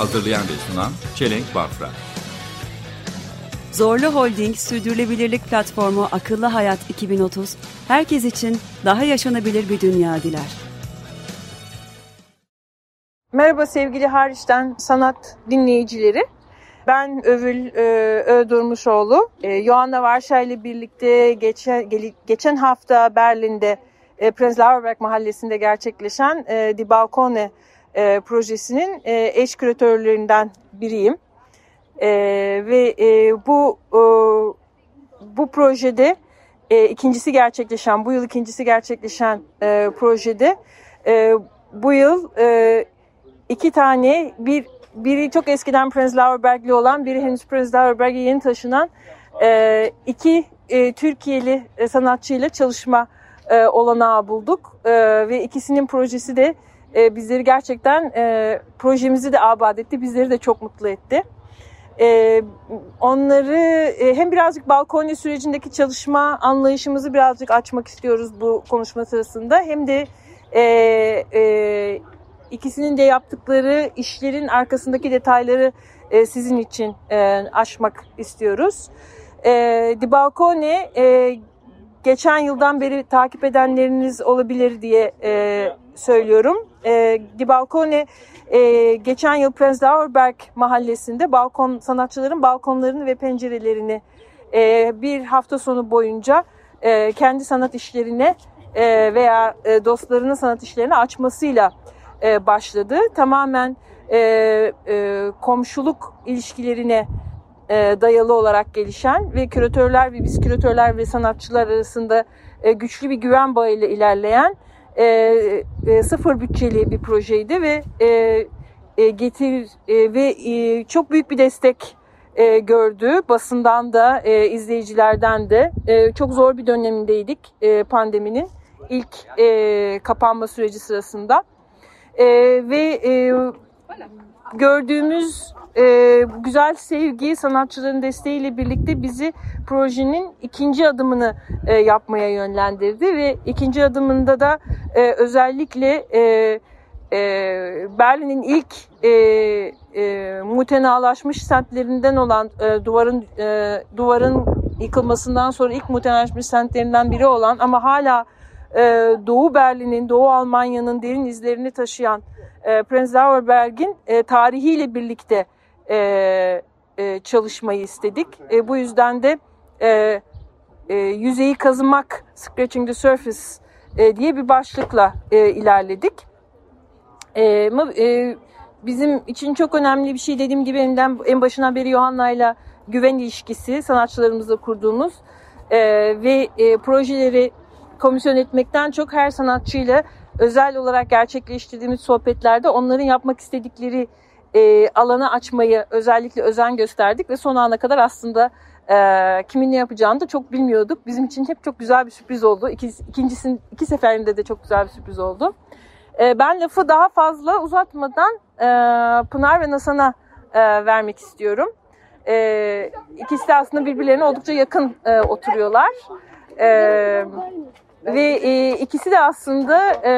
Hazırlayan ve sunan Çelenk Bafra. Zorlu Holding Sürdürülebilirlik Platformu Akıllı Hayat 2030, herkes için daha yaşanabilir bir dünya diler. Merhaba sevgili hariçten sanat dinleyicileri. Ben Övül e, Ödurmuşoğlu. E, Johanna Varşa ile birlikte geçen, geçen hafta Berlin'de e, Prenzlauerberg mahallesinde gerçekleşen e, Die Balkone e, projesinin e, eş küratörlerinden biriyim. E, ve e, bu e, bu projede e, ikincisi gerçekleşen, bu yıl ikincisi gerçekleşen e, projede e, bu yıl e, iki tane bir biri çok eskiden Prenzlauerberg'li olan biri henüz Prenzlauerberg'e yeni taşınan e, iki e, Türkiye'li e, sanatçıyla çalışma e, olanağı bulduk E, ve ikisinin projesi de e, bizleri gerçekten e, projemizi de abad etti bizleri de çok mutlu etti. E, onları e, hem birazcık balkoni sürecindeki çalışma anlayışımızı birazcık açmak istiyoruz bu konuşma sırasında hem de e, e, ikisinin de yaptıkları işlerin arkasındaki detayları e, sizin için e, aşmak istiyoruz. E, Di Balcone e, geçen yıldan beri takip edenleriniz olabilir diye e, söylüyorum. E, Di Balcone e, geçen yıl Prenzlauerberg mahallesinde balkon sanatçıların balkonlarını ve pencerelerini e, bir hafta sonu boyunca e, kendi sanat işlerine e, veya e, dostlarının sanat işlerini açmasıyla e, başladı. Tamamen e, e, komşuluk ilişkilerine e, dayalı olarak gelişen ve küratörler ve biz küratörler ve sanatçılar arasında e, güçlü bir güven bağıyla ilerleyen e, e, sıfır bütçeli bir projeydi ve e, e, getir e, ve e, çok büyük bir destek e, gördü. Basından da e, izleyicilerden de. E, çok zor bir dönemindeydik e, pandeminin ilk e, kapanma süreci sırasında. E, ve e, gördüğümüz e, güzel sevgi sanatçıların desteğiyle birlikte bizi projenin ikinci adımını e, yapmaya yönlendirdi ve ikinci adımında da e, özellikle e, e, Berlin'in ilk e, e, mutenalaşmış semtlerinden olan e, duvarın e, duvarın yıkılmasından sonra ilk mutenalaşmış semtlerinden biri olan ama hala e, Doğu Berlin'in, Doğu Almanya'nın derin izlerini taşıyan e, Prenzlauerberg'in e, tarihiyle birlikte e, e, çalışmayı istedik. E, bu yüzden de e, e, yüzeyi kazımak, Scratching the Surface e, diye bir başlıkla e, ilerledik. E, e, bizim için çok önemli bir şey dediğim gibi en, en başından beri Johanna'yla güven ilişkisi sanatçılarımızla kurduğumuz e, ve e, projeleri komisyon etmekten çok her sanatçıyla özel olarak gerçekleştirdiğimiz sohbetlerde onların yapmak istedikleri e, alanı açmayı özellikle özen gösterdik ve son ana kadar aslında e, kimin ne yapacağını da çok bilmiyorduk. Bizim için hep çok güzel bir sürpriz oldu. İki, ikincisinin iki seferinde de çok güzel bir sürpriz oldu. E, ben lafı daha fazla uzatmadan e, Pınar ve Nasan'a e, vermek istiyorum. E, ikisi de aslında birbirlerine oldukça yakın e, oturuyorlar. E, ve e, ikisi de aslında e,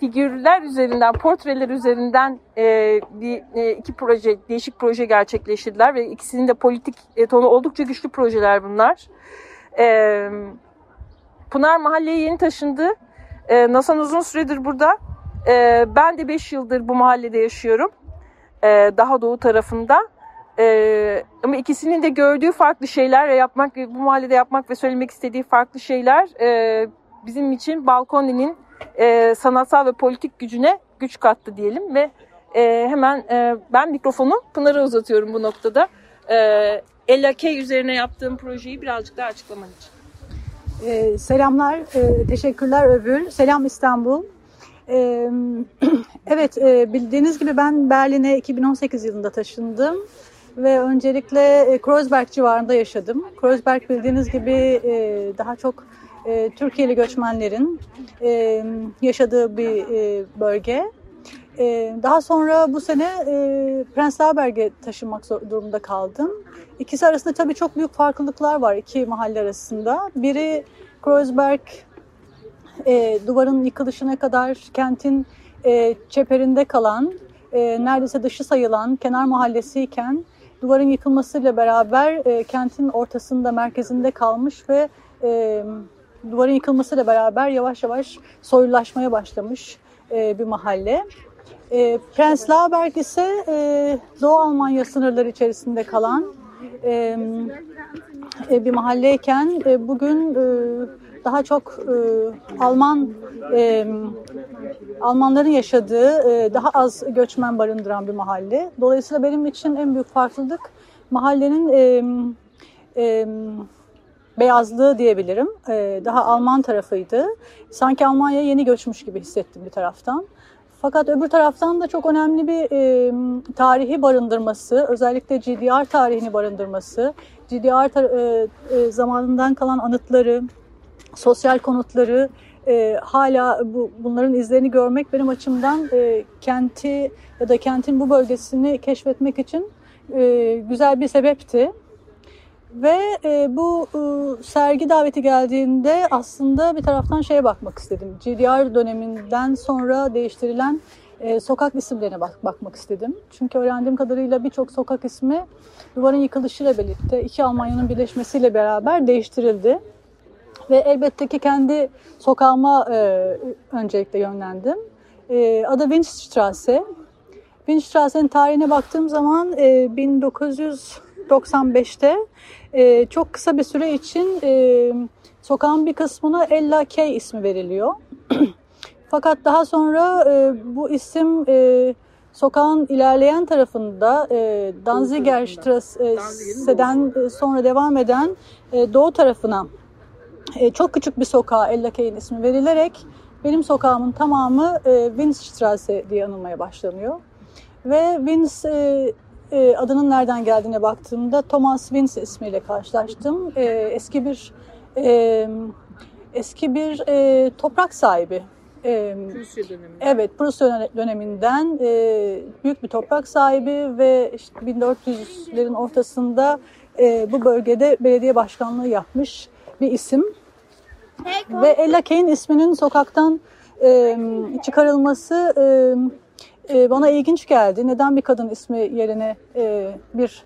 figürler üzerinden, portreler üzerinden e, bir e, iki proje, değişik proje gerçekleştirdiler ve ikisinin de politik e, tonu oldukça güçlü projeler bunlar. E, Pınar mahalleye yeni taşındı. E, Nasan uzun süredir burada. E, ben de 5 yıldır bu mahallede yaşıyorum. E, daha doğu tarafında. E, ama ikisinin de gördüğü farklı şeyler yapmak, bu mahallede yapmak ve söylemek istediği farklı şeyler e, bizim için Balkoni'nin e, sanatsal ve politik gücüne güç kattı diyelim ve e, hemen e, ben mikrofonu Pınar'a uzatıyorum bu noktada. E, Ella K üzerine yaptığım projeyi birazcık daha açıklaman için. Ee, selamlar, e, teşekkürler Övül. Selam İstanbul. Ee, evet, e, bildiğiniz gibi ben Berlin'e 2018 yılında taşındım ve öncelikle e, Kreuzberg civarında yaşadım. Kreuzberg bildiğiniz gibi e, daha çok e, Türkiye'li göçmenlerin yaşadığı bir bölge. Daha sonra bu sene Prenzlauberg'e taşınmak durumunda kaldım. İkisi arasında tabii çok büyük farklılıklar var iki mahalle arasında. Biri Kreuzberg duvarın yıkılışına kadar kentin çeperinde kalan, neredeyse dışı sayılan kenar mahallesiyken duvarın yıkılmasıyla beraber e, kentin ortasında, merkezinde kalmış ve e, duvarın yıkılmasıyla beraber yavaş yavaş soylulaşmaya başlamış e, bir mahalle. E, Prenzlauberg ise e, Doğu Almanya sınırları içerisinde kalan e, e, bir mahalleyken e, bugün e, daha çok e, Alman e, Almanların yaşadığı e, daha az göçmen barındıran bir mahalle. Dolayısıyla benim için en büyük farklılık mahallenin e, e, beyazlığı diyebilirim. E, daha Alman tarafıydı. Sanki Almanya'ya yeni göçmüş gibi hissettim bir taraftan. Fakat öbür taraftan da çok önemli bir e, tarihi barındırması, özellikle GDR tarihini barındırması, GDR tar- e, e, zamanından kalan anıtları, sosyal konutları e, hala bu, bunların izlerini görmek benim açımdan e, kenti ya da kentin bu bölgesini keşfetmek için e, güzel bir sebepti. Ve e, bu e, sergi daveti geldiğinde aslında bir taraftan şeye bakmak istedim. GDR döneminden sonra değiştirilen e, sokak isimlerine bak, bakmak istedim. Çünkü öğrendiğim kadarıyla birçok sokak ismi duvarın yıkılışıyla birlikte iki Almanya'nın birleşmesiyle beraber değiştirildi. Ve elbette ki kendi sokağıma e, öncelikle yönlendim. E, adı Winstrasse. Winstrasse'nin tarihine baktığım zaman e, 1995'te e, çok kısa bir süre için e, sokağın bir kısmına Ella K ismi veriliyor. Fakat daha sonra e, bu isim e, sokağın ilerleyen tarafında e, Danziger Strasse'den e, sonra devam eden e, doğu tarafına e, çok küçük bir sokağa Ella K'in ismi verilerek benim sokağımın tamamı e, Winstrasse diye anılmaya başlanıyor. Ve Wins e, e, adının nereden geldiğine baktığımda Thomas Wins ismiyle karşılaştım. E, eski bir e, eski bir e, toprak sahibi. E, Rusya dönemi. Evet, Prusya döneminden e, büyük bir toprak sahibi ve işte 1400'lerin ortasında e, bu bölgede belediye başkanlığı yapmış bir isim. Ve Ella Kane isminin sokaktan e, çıkarılması e, e, bana ilginç geldi. Neden bir kadın ismi yerine e, bir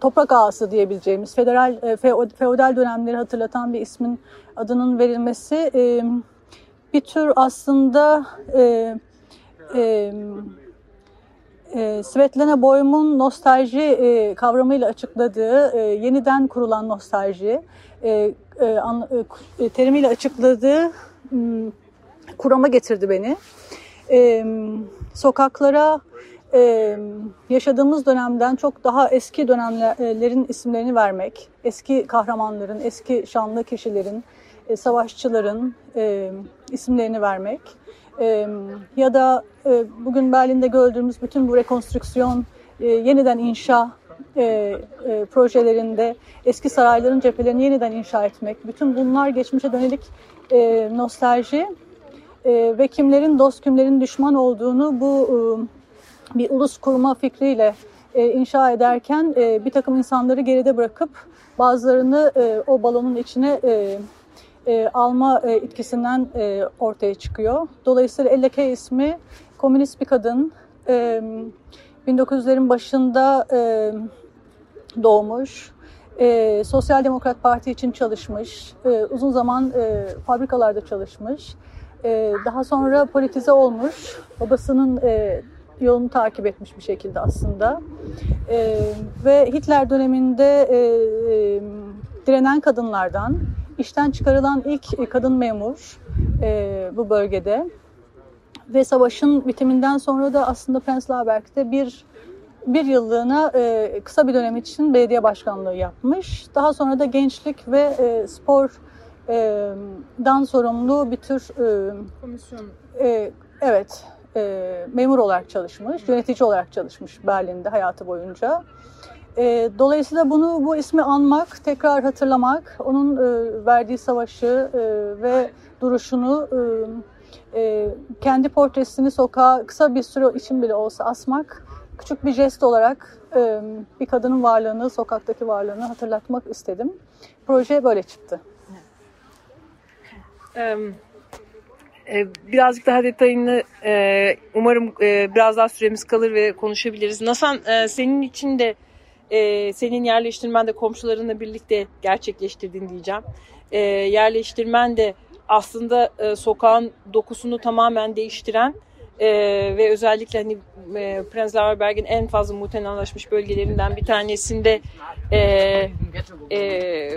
toprak ağası diyebileceğimiz federal e, feo- feodal dönemleri hatırlatan bir ismin adının verilmesi e, bir tür aslında e, e, e, Svetlana Boym'un nostalji e, kavramıyla açıkladığı, e, yeniden kurulan nostalji e, e, an- e, e, terimiyle açıkladığı m, kurama getirdi beni. E, sokaklara e, yaşadığımız dönemden çok daha eski dönemlerin isimlerini vermek, eski kahramanların, eski şanlı kişilerin, e, savaşçıların e, isimlerini vermek e, ya da e, bugün Berlin'de gördüğümüz bütün bu rekonstrüksiyon, e, yeniden inşa e, e, projelerinde eski sarayların cephelerini yeniden inşa etmek, bütün bunlar geçmişe dönelik e, nostalji e, ve kimlerin dost kimlerin düşman olduğunu bu e, bir ulus kurma fikriyle e, inşa ederken e, bir takım insanları geride bırakıp bazılarını e, o balonun içine e, e, alma e, etkisinden e, ortaya çıkıyor. Dolayısıyla Ella Kay ismi komünist bir kadın. E, 1900'lerin başında e, doğmuş. E, Sosyal Demokrat Parti için çalışmış. E, uzun zaman e, fabrikalarda çalışmış. E, daha sonra politize olmuş. Babasının e, yolunu takip etmiş bir şekilde aslında. E, ve Hitler döneminde e, e, direnen kadınlardan, işten çıkarılan ilk kadın memur e, bu bölgede. Ve savaşın bitiminden sonra da aslında Prenzlauberg'de bir bir yıllığına e, kısa bir dönem için belediye başkanlığı yapmış. Daha sonra da gençlik ve e, spor e, dan sorumlu bir tür e, Komisyon. e, Evet, e, memur olarak çalışmış, yönetici olarak çalışmış Berlin'de hayatı boyunca. E, dolayısıyla bunu bu ismi anmak, tekrar hatırlamak, onun e, verdiği savaşı e, ve duruşunu e, e, kendi portresini sokağa kısa bir süre için bile olsa asmak küçük bir jest olarak e, bir kadının varlığını, sokaktaki varlığını hatırlatmak istedim. Proje böyle çıktı. Ee, e, birazcık daha detayını e, umarım e, biraz daha süremiz kalır ve konuşabiliriz. Nasan senin için de e, senin yerleştirmen de komşularınla birlikte gerçekleştirdiğin diyeceğim. E, yerleştirmen de aslında e, sokağın dokusunu tamamen değiştiren e, ve özellikle hani e, Prenzlauer en fazla muhtenalaşmış bölgelerinden bir tanesinde e, e,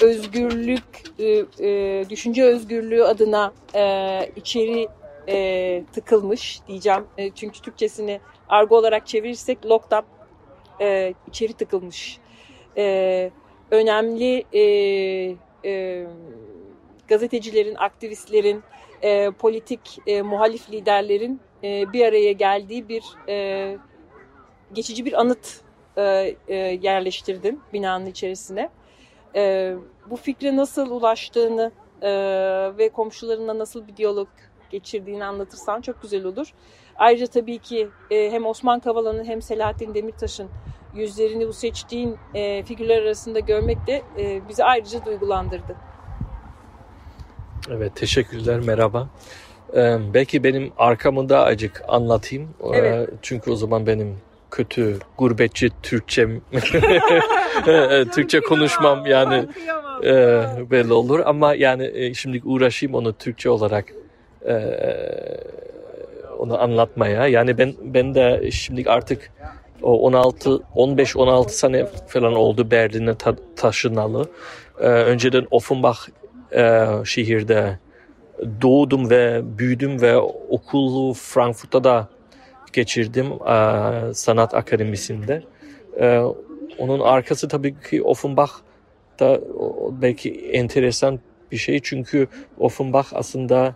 özgürlük, e, e, düşünce özgürlüğü adına e, içeri e, tıkılmış diyeceğim. E, çünkü Türkçesini argo olarak çevirirsek locked up, e, içeri tıkılmış. E, önemli e, e, gazetecilerin, aktivistlerin, e, politik e, muhalif liderlerin e, bir araya geldiği bir e, geçici bir anıt e, e, yerleştirdim binanın içerisine. E, bu fikre nasıl ulaştığını e, ve komşularınla nasıl bir diyalog geçirdiğini anlatırsan çok güzel olur. Ayrıca tabii ki e, hem Osman Kavala'nın hem Selahattin Demirtaş'ın yüzlerini bu seçtiğin e, figürler arasında görmek de e, bizi ayrıca duygulandırdı. Evet teşekkürler merhaba. Ee, belki benim arkamı da acık anlatayım. Ee, Evet. çünkü o zaman benim kötü gurbetçi Türkçem Türkçe konuşmam yani e, belli olur ama yani e, şimdi uğraşayım onu Türkçe olarak e, onu anlatmaya. Yani ben ben de şimdi artık o 16 15 16 sene falan oldu Berlin'e ta- taşınalı. Ee, önceden Offenbach e, şehirde doğdum ve büyüdüm ve okulu Frankfurt'ta da geçirdim e, sanat akademisinde. E, onun arkası tabii ki Offenbach da belki enteresan bir şey çünkü Offenbach aslında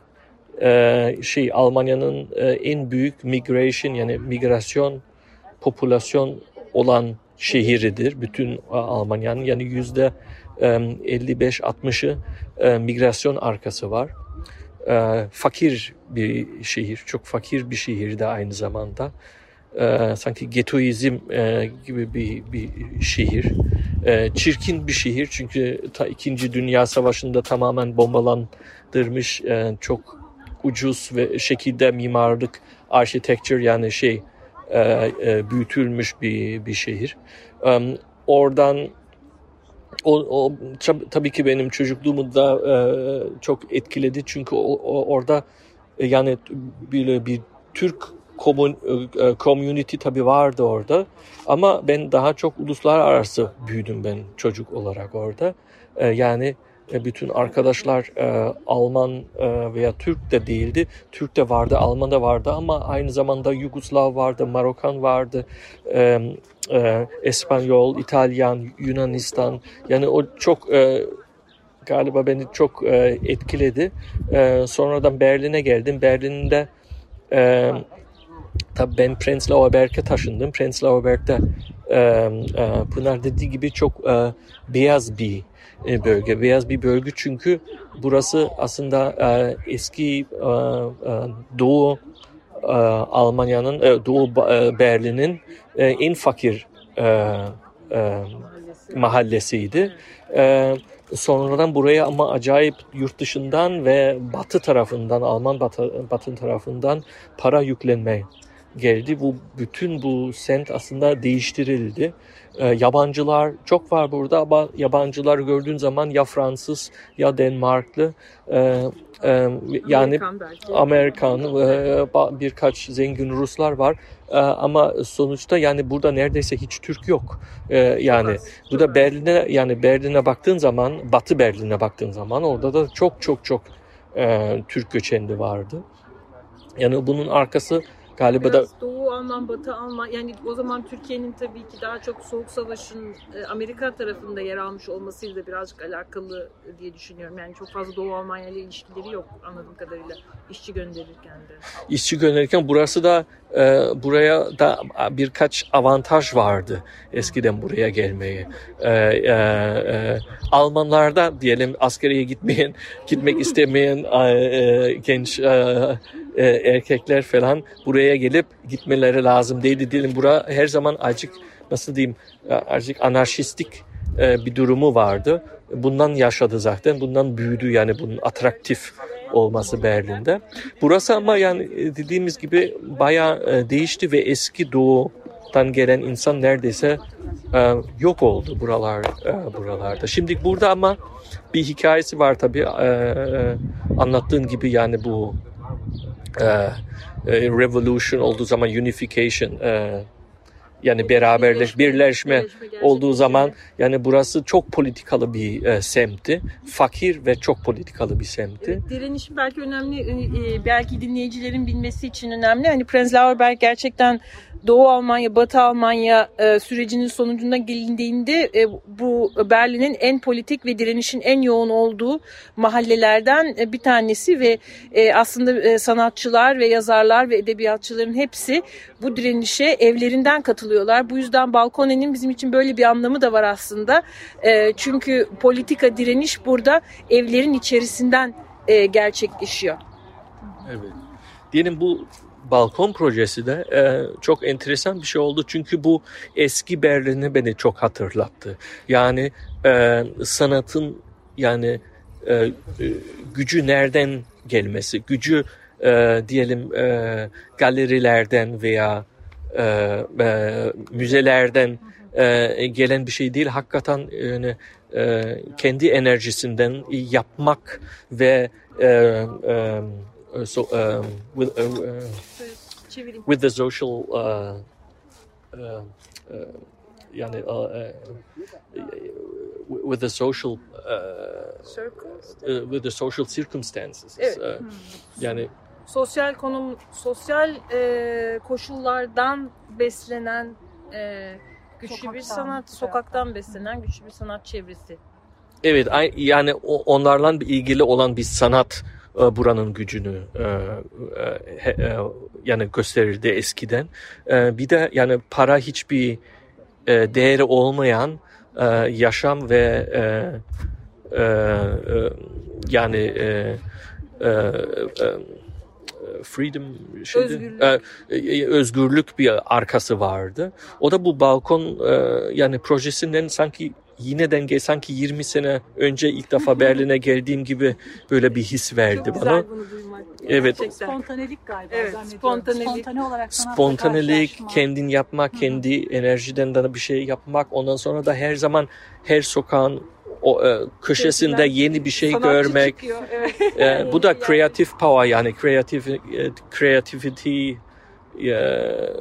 e, şey Almanya'nın e, en büyük migration yani migrasyon popülasyon olan şehridir. Bütün e, Almanya'nın yani yüzde e, 55-60'ı e, migrasyon arkası var. Fakir bir şehir, çok fakir bir şehirde aynı zamanda. Sanki getoizm gibi bir, bir şehir. Çirkin bir şehir çünkü ta İkinci Dünya Savaşı'nda tamamen bombalandırmış çok ucuz ve şekilde mimarlık, architecture yani şey e, e, büyütülmüş bir bir şehir. Em, oradan o, o tab- tabii ki benim çocukluğumu da e, çok etkiledi çünkü o, o- orada e, yani bir, bir Türk komün, e, e, community tabii vardı orada ama ben daha çok uluslararası büyüdüm ben çocuk olarak orada. E, yani e, bütün arkadaşlar e, Alman e, veya Türk de değildi. Türk de vardı, Alman da vardı ama aynı zamanda Yugoslav vardı, Marokan vardı, e, e, İspanyol, İtalyan, Yunanistan. Yani o çok e, galiba beni çok e, etkiledi. E, sonradan Berlin'e geldim. Berlin'de e, tabii ben Prenzlauer Berg'e taşındım. Prenzlauer Berg'de e, e, Pınar dediği gibi çok e, beyaz bir e, bölge. Beyaz bir bölge çünkü burası aslında e, eski e, e, Doğu e, Almanya'nın, e, Doğu e, Berlin'in e, en fakir e, e, mahallesiydi. E, sonradan buraya ama acayip yurt dışından ve batı tarafından, Alman batı, batı tarafından para yüklenmeye geldi. Bu bütün bu semt aslında değiştirildi. E, yabancılar çok var burada ama yabancılar gördüğün zaman ya Fransız ya Denmarklı e, e, yani Amerikan belki. Amerikan, e, birkaç zengin Ruslar var E, ama sonuçta yani burada neredeyse hiç Türk yok. E, yani bu da Berlin'e yani Berlin'e baktığın zaman, Batı Berlin'e baktığın zaman orada da çok çok çok e, Türk göçendi vardı. Yani bunun arkası galiba da Biraz Doğu Alman, Batı Alman yani o zaman Türkiye'nin tabii ki daha çok Soğuk Savaş'ın e, Amerika tarafında yer almış olmasıyla da birazcık alakalı diye düşünüyorum. Yani çok fazla Doğu Almanya ile ilişkileri yok anladığım kadarıyla işçi gönderirken de. işçi gönderirken burası da e, buraya da birkaç avantaj vardı eskiden buraya gelmeyi. E, e, e, Almanlarda diyelim askeriye gitmeyen, gitmek istemeyen e, e, genç e, e, erkekler falan buraya gelip gitmeleri lazım değildi diyelim. Bura her zaman azıcık nasıl diyeyim azıcık anarşistik e, bir durumu vardı. Bundan yaşadı zaten. Bundan büyüdü yani bunun atraktif olması Berlin'de. Burası ama yani e, dediğimiz gibi bayağı e, değişti ve eski doğudan gelen insan neredeyse yok oldu buralar buralarda. Şimdi burada ama bir hikayesi var tabii. Anlattığın gibi yani bu Uh, revolution olduğu zaman unification e, yani beraberleş birleşme olduğu zaman yani burası çok politikalı bir e, semtti. Fakir ve çok politikalı bir semtti. Direnişin belki önemli, e, belki dinleyicilerin bilmesi için önemli. Hani Prenzlauer Berg gerçekten Doğu Almanya, Batı Almanya e, sürecinin sonucunda gelindiğinde e, bu Berlin'in en politik ve direnişin en yoğun olduğu mahallelerden e, bir tanesi ve e, aslında e, sanatçılar ve yazarlar ve edebiyatçıların hepsi bu direnişe evlerinden katılıyorlar. Bu yüzden Balkone'nin bizim için böyle bir anlamı da var aslında. E, çünkü politika direniş burada evlerin içerisinden e, gerçekleşiyor. Evet. Diyelim bu balkon projesi de e, çok enteresan bir şey oldu. Çünkü bu eski Berlin'i beni çok hatırlattı. Yani e, sanatın yani e, e, gücü nereden gelmesi, gücü e, diyelim e, galerilerden veya e, e, müzelerden e, gelen bir şey değil. Hakikaten yani, e, kendi enerjisinden yapmak ve e, e, so, um, with, Çevireyim. with the social uh, uh, uh, yani uh, uh, with the social uh, Circles. uh, with the social circumstances. Evet. Uh, yani Sosyal konum, sosyal e, koşullardan beslenen e, güçlü bir Sokaktan, sanat, evet. sokaktan beslenen güçlü bir sanat çevresi. Evet, yani o- onlarla ilgili olan bir sanat e, buranın gücünü e, e, yani gösterirdi eskiden. Bir de yani para hiçbir değeri olmayan yaşam ve yani freedom şeydi, Özgürlük. e, e, özgürlük bir arkası vardı. O da bu balkon e, yani projesinden sanki yineden gel sanki 20 sene önce ilk defa Berlin'e geldiğim gibi böyle bir his verdi Çok bana. güzel bunu duymak. Evet. Gerçekten. Spontanelik galiba Evet, spontanelik. Spontane olarak Spontanelik, kendin yapmak, kendi enerjiden de bir şey yapmak. Ondan sonra da her zaman her sokağın o e, köşesinde yeni bir şey Sanatçı görmek. çıkıyor, Evet. E, bu da creative power yani creative e, creativity e,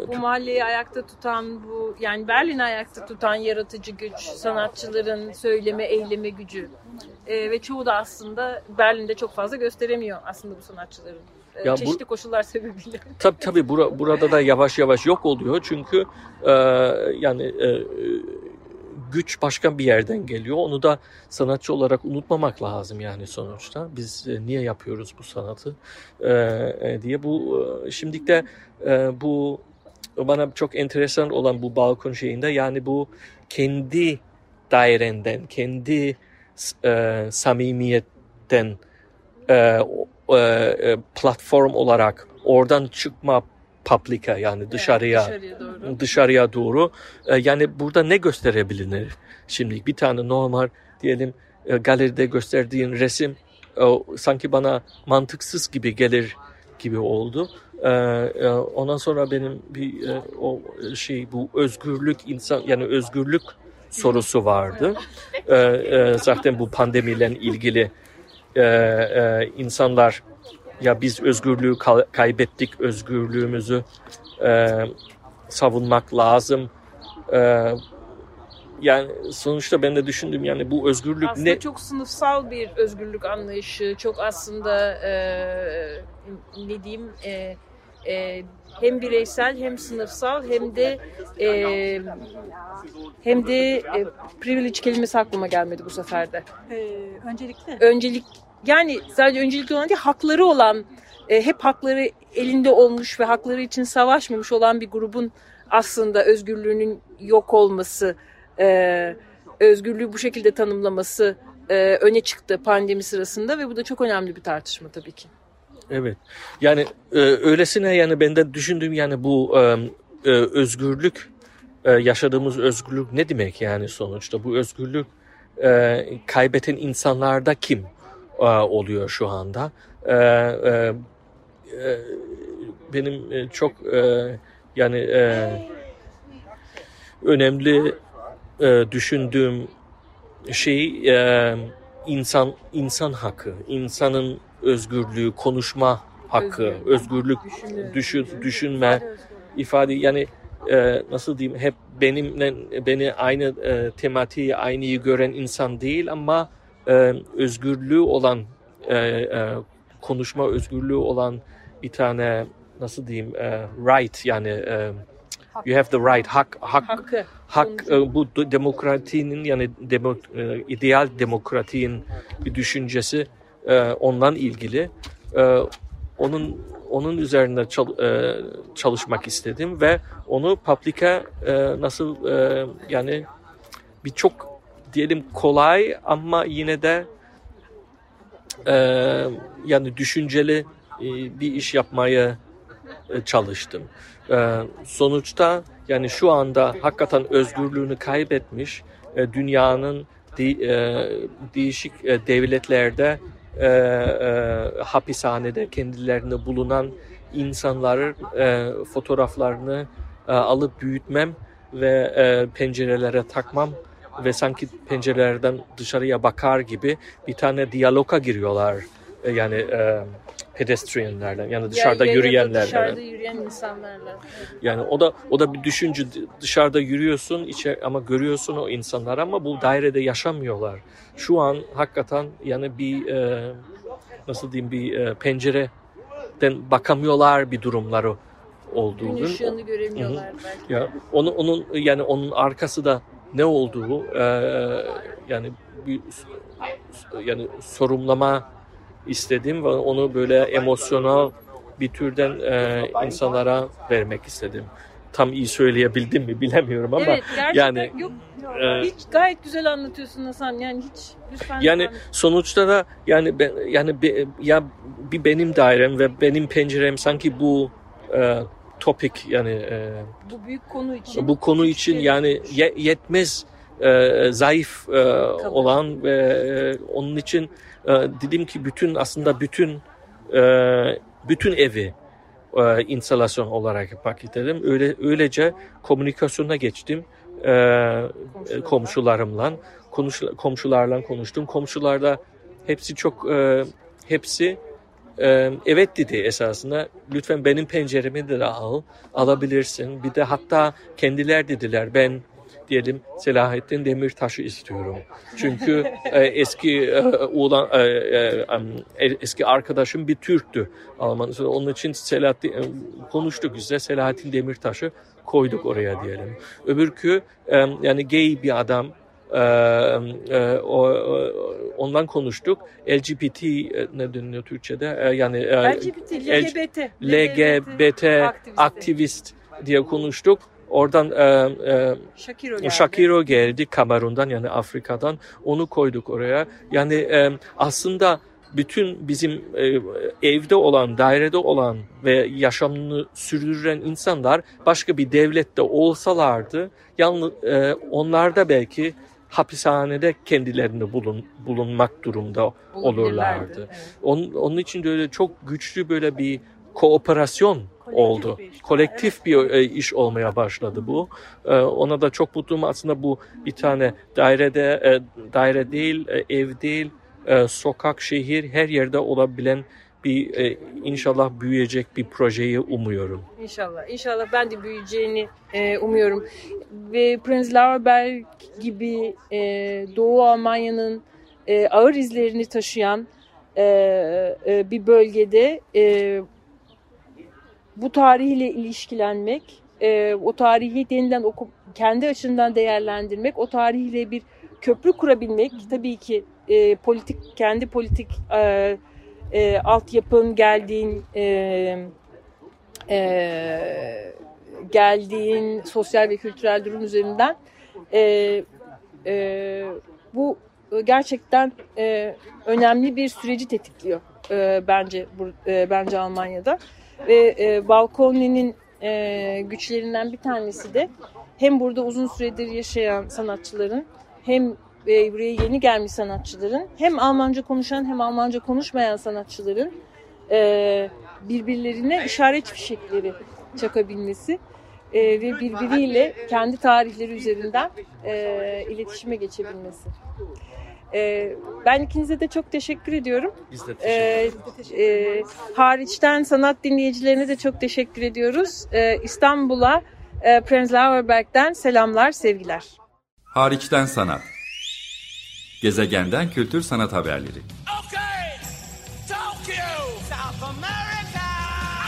bu mahalleyi ayakta tutan bu yani Berlin'i ayakta tutan yaratıcı güç, sanatçıların söyleme, eyleme gücü. Ee, ve çoğu da aslında Berlin'de çok fazla gösteremiyor aslında bu sanatçıların. Ee, Ya bu- çeşitli koşullar sebebiyle. Tabii tabii bura, burada da yavaş yavaş yok oluyor çünkü e, yani e, güç başka bir yerden geliyor. Onu da sanatçı olarak unutmamak lazım yani sonuçta. Biz e, niye yapıyoruz bu sanatı e, e, diye bu şimdilik de bu bana çok enteresan olan bu balkon şeyinde yani bu kendi dairenden, kendi e, samimiyetten e, e, platform olarak oradan çıkma publika yani dışarıya Dışarıya doğru. dışarıya doğru E, yani burada ne gösterebilir şimdi bir tane normal diyelim e, galeride gösterdiğin resim e, sanki bana mantıksız gibi gelir gibi oldu. E, e, ondan sonra benim bir e, o şey bu özgürlük insan yani özgürlük sorusu vardı. E, e, zaten bu pandemiyle ilgili e, e, insanlar ya biz özgürlüğü kay- kaybettik, özgürlüğümüzü e, savunmak lazım. E, yani sonuçta ben de düşündüm yani bu özgürlük Aslında ne? çok sınıfsal bir özgürlük anlayışı, çok aslında e, ne diyeyim e, e, hem bireysel hem sınıfsal hem de e, hem de e, privilege kelimesi aklıma gelmedi bu sefer de. Ee, öncelikle Öncelik yani sadece öncelikli olan değil hakları olan e, hep hakları elinde olmuş ve hakları için savaşmamış olan bir grubun aslında özgürlüğünün yok olması, e, özgürlüğü bu şekilde tanımlaması e, öne çıktı pandemi sırasında ve bu da çok önemli bir tartışma tabii ki. Evet. Yani e, öylesine yani benden düşündüğüm yani bu e, e, özgürlük e, yaşadığımız özgürlük ne demek yani sonuçta bu özgürlük e, kaybeten insanlarda kim oluyor şu anda? E, e, e, benim e, çok e, yani e, önemli e, düşündüğüm şey e, insan insan hakkı, insanın özgürlüğü, konuşma hakkı, özgürlük, Düşünü- düşün, düşünme, ifade yani e, nasıl diyeyim hep benimle beni aynı e, tematiği aynıyı gören insan değil ama e, özgürlüğü olan e, e, konuşma özgürlüğü olan bir tane nasıl diyeyim e, right yani e, you have the right hak hak Hakkı. hak e, bu demokratinin yani demo, e, ideal demokratinin bir düşüncesi e, ondan ilgili. E, onun onun üzerine çal- e, çalışmak istedim ve onu publika e, nasıl e, yani bir çok diyelim kolay ama yine de e, yani düşünceli e, bir iş yapmaya e, çalıştım. E, sonuçta yani şu anda hakikaten özgürlüğünü kaybetmiş e, dünyanın de- e, değişik e, devletlerde e, e, hapishanede kendilerine bulunan insanların e, fotoğraflarını e, alıp büyütmem ve e, pencerelere takmam ve sanki pencerelerden dışarıya bakar gibi bir tane diyaloga giriyorlar. E, yani e, pedestrianlerden yani dışarıda Ya- yürüyenlerle. Dışarıda yürüyen insanlarla. Yani o da o da bir düşünce dışarıda yürüyorsun içe ama görüyorsun o insanlar ama bu dairede yaşamıyorlar. Şu an hakikaten yani bir e, nasıl diyeyim bir e, pencereden bakamıyorlar bir durumları Gün olduğunu. ışığını göremiyorlar belki. Ya onun onun yani onun arkası da ne olduğu e, yani bir yani sorumlama istedim ve onu böyle emosyonel bir türden e, insanlara vermek istedim. Tam iyi söyleyebildim mi bilemiyorum ama evet yani, yok. e, hiç gayet güzel anlatıyorsun Hasan. Yani hiç lütfen. yani lütfen. sonuçta da yani ben, yani be- ya bir benim dairem ve benim pencerem sanki bu e, topik yani e, bu büyük konu için. bu konu için yani ye- yetmez e, zayıf e, olan ve e, onun için e, dedim ki bütün aslında bütün e, bütün evi e, instalasyon olarak paketelim. Öyle öylece komünikasyona geçtim. E, e, komşularımla konuş, komşularla konuştum. Komşular da hepsi çok e, hepsi e, evet dedi esasında. Lütfen benim penceremi de al, alabilirsin. Bir de hatta kendiler dediler ben diyelim Selahattin Demirtaş'ı istiyorum. Çünkü e, eski e, oğlan e, e, e, eski arkadaşım bir Türktü Alman. Onun için Selahattin e, konuştuk güzel Selahattin Demirtaş'ı koyduk oraya diyelim. Öbürkü e, yani gay bir adam ondan konuştuk. LGBT ne deniyor Türkçe'de? Yani LGBT, LGBT. LGBT aktivist diye konuştuk. Oradan e, e, Shakiro geldi. Shakiro geldi Kamerun'dan yani Afrika'dan. Onu koyduk oraya. Yani e, aslında bütün bizim e, evde olan, dairede olan ve yaşamını sürdüren insanlar başka bir devlette olsalardı yalnız e, onlar da belki hapishanede kendilerini bulun, bulunmak durumda olurlardı. Evet. Onun, onun için de öyle çok güçlü böyle bir kooperasyon oldu. bir iş. Kolektif bir e, iş olmaya başladı bu. E, ona da çok mutluyum. Aslında bu bir tane dairede, e, daire değil, ev değil, sokak, şehir her yerde olabilen bir e, inşallah büyüyecek bir projeyi umuyorum. İnşallah. İnşallah ben de büyüyeceğini e, umuyorum. Ve Prens Lauerberg gibi e, Doğu Almanya'nın e, ağır izlerini taşıyan e, e, bir bölgede e, bu tarihle ilişkilenmek, e, o tarihi yeniden oku, kendi açından değerlendirmek, o tarihle bir köprü kurabilmek tabii ki e, politik kendi politik e, e, altyapın geldiğin e, e, geldiğin sosyal ve kültürel durum üzerinden e, e, bu gerçekten e, önemli bir süreci tetikliyor e, bence bu, e, bence Almanya'da. Ve e, Balkoni'nin e, güçlerinden bir tanesi de hem burada uzun süredir yaşayan sanatçıların hem e, buraya yeni gelmiş sanatçıların hem Almanca konuşan hem Almanca konuşmayan sanatçıların e, birbirlerine işaret fişekleri çakabilmesi e, ve birbiriyle kendi tarihleri üzerinden e, iletişime geçebilmesi. E, ben ikinize de çok teşekkür ediyorum. Biz de E, e, hariçten sanat dinleyicilerine de çok teşekkür ediyoruz. E, İstanbul'a e, Prenzlauer Berg'den selamlar, sevgiler. Hariçten sanat. Gezegenden kültür sanat haberleri. Okay, Tokyo, South America,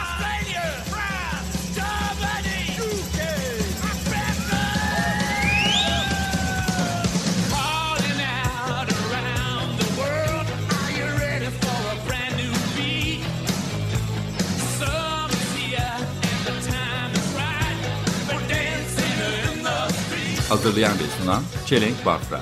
Australia, France, Germany, UK. Calling out around the world, are you ready for a brand new beat? Summer's here and the time is right. We're dancing in the street. Hazırlayan ve sunan Çelenk Bafra.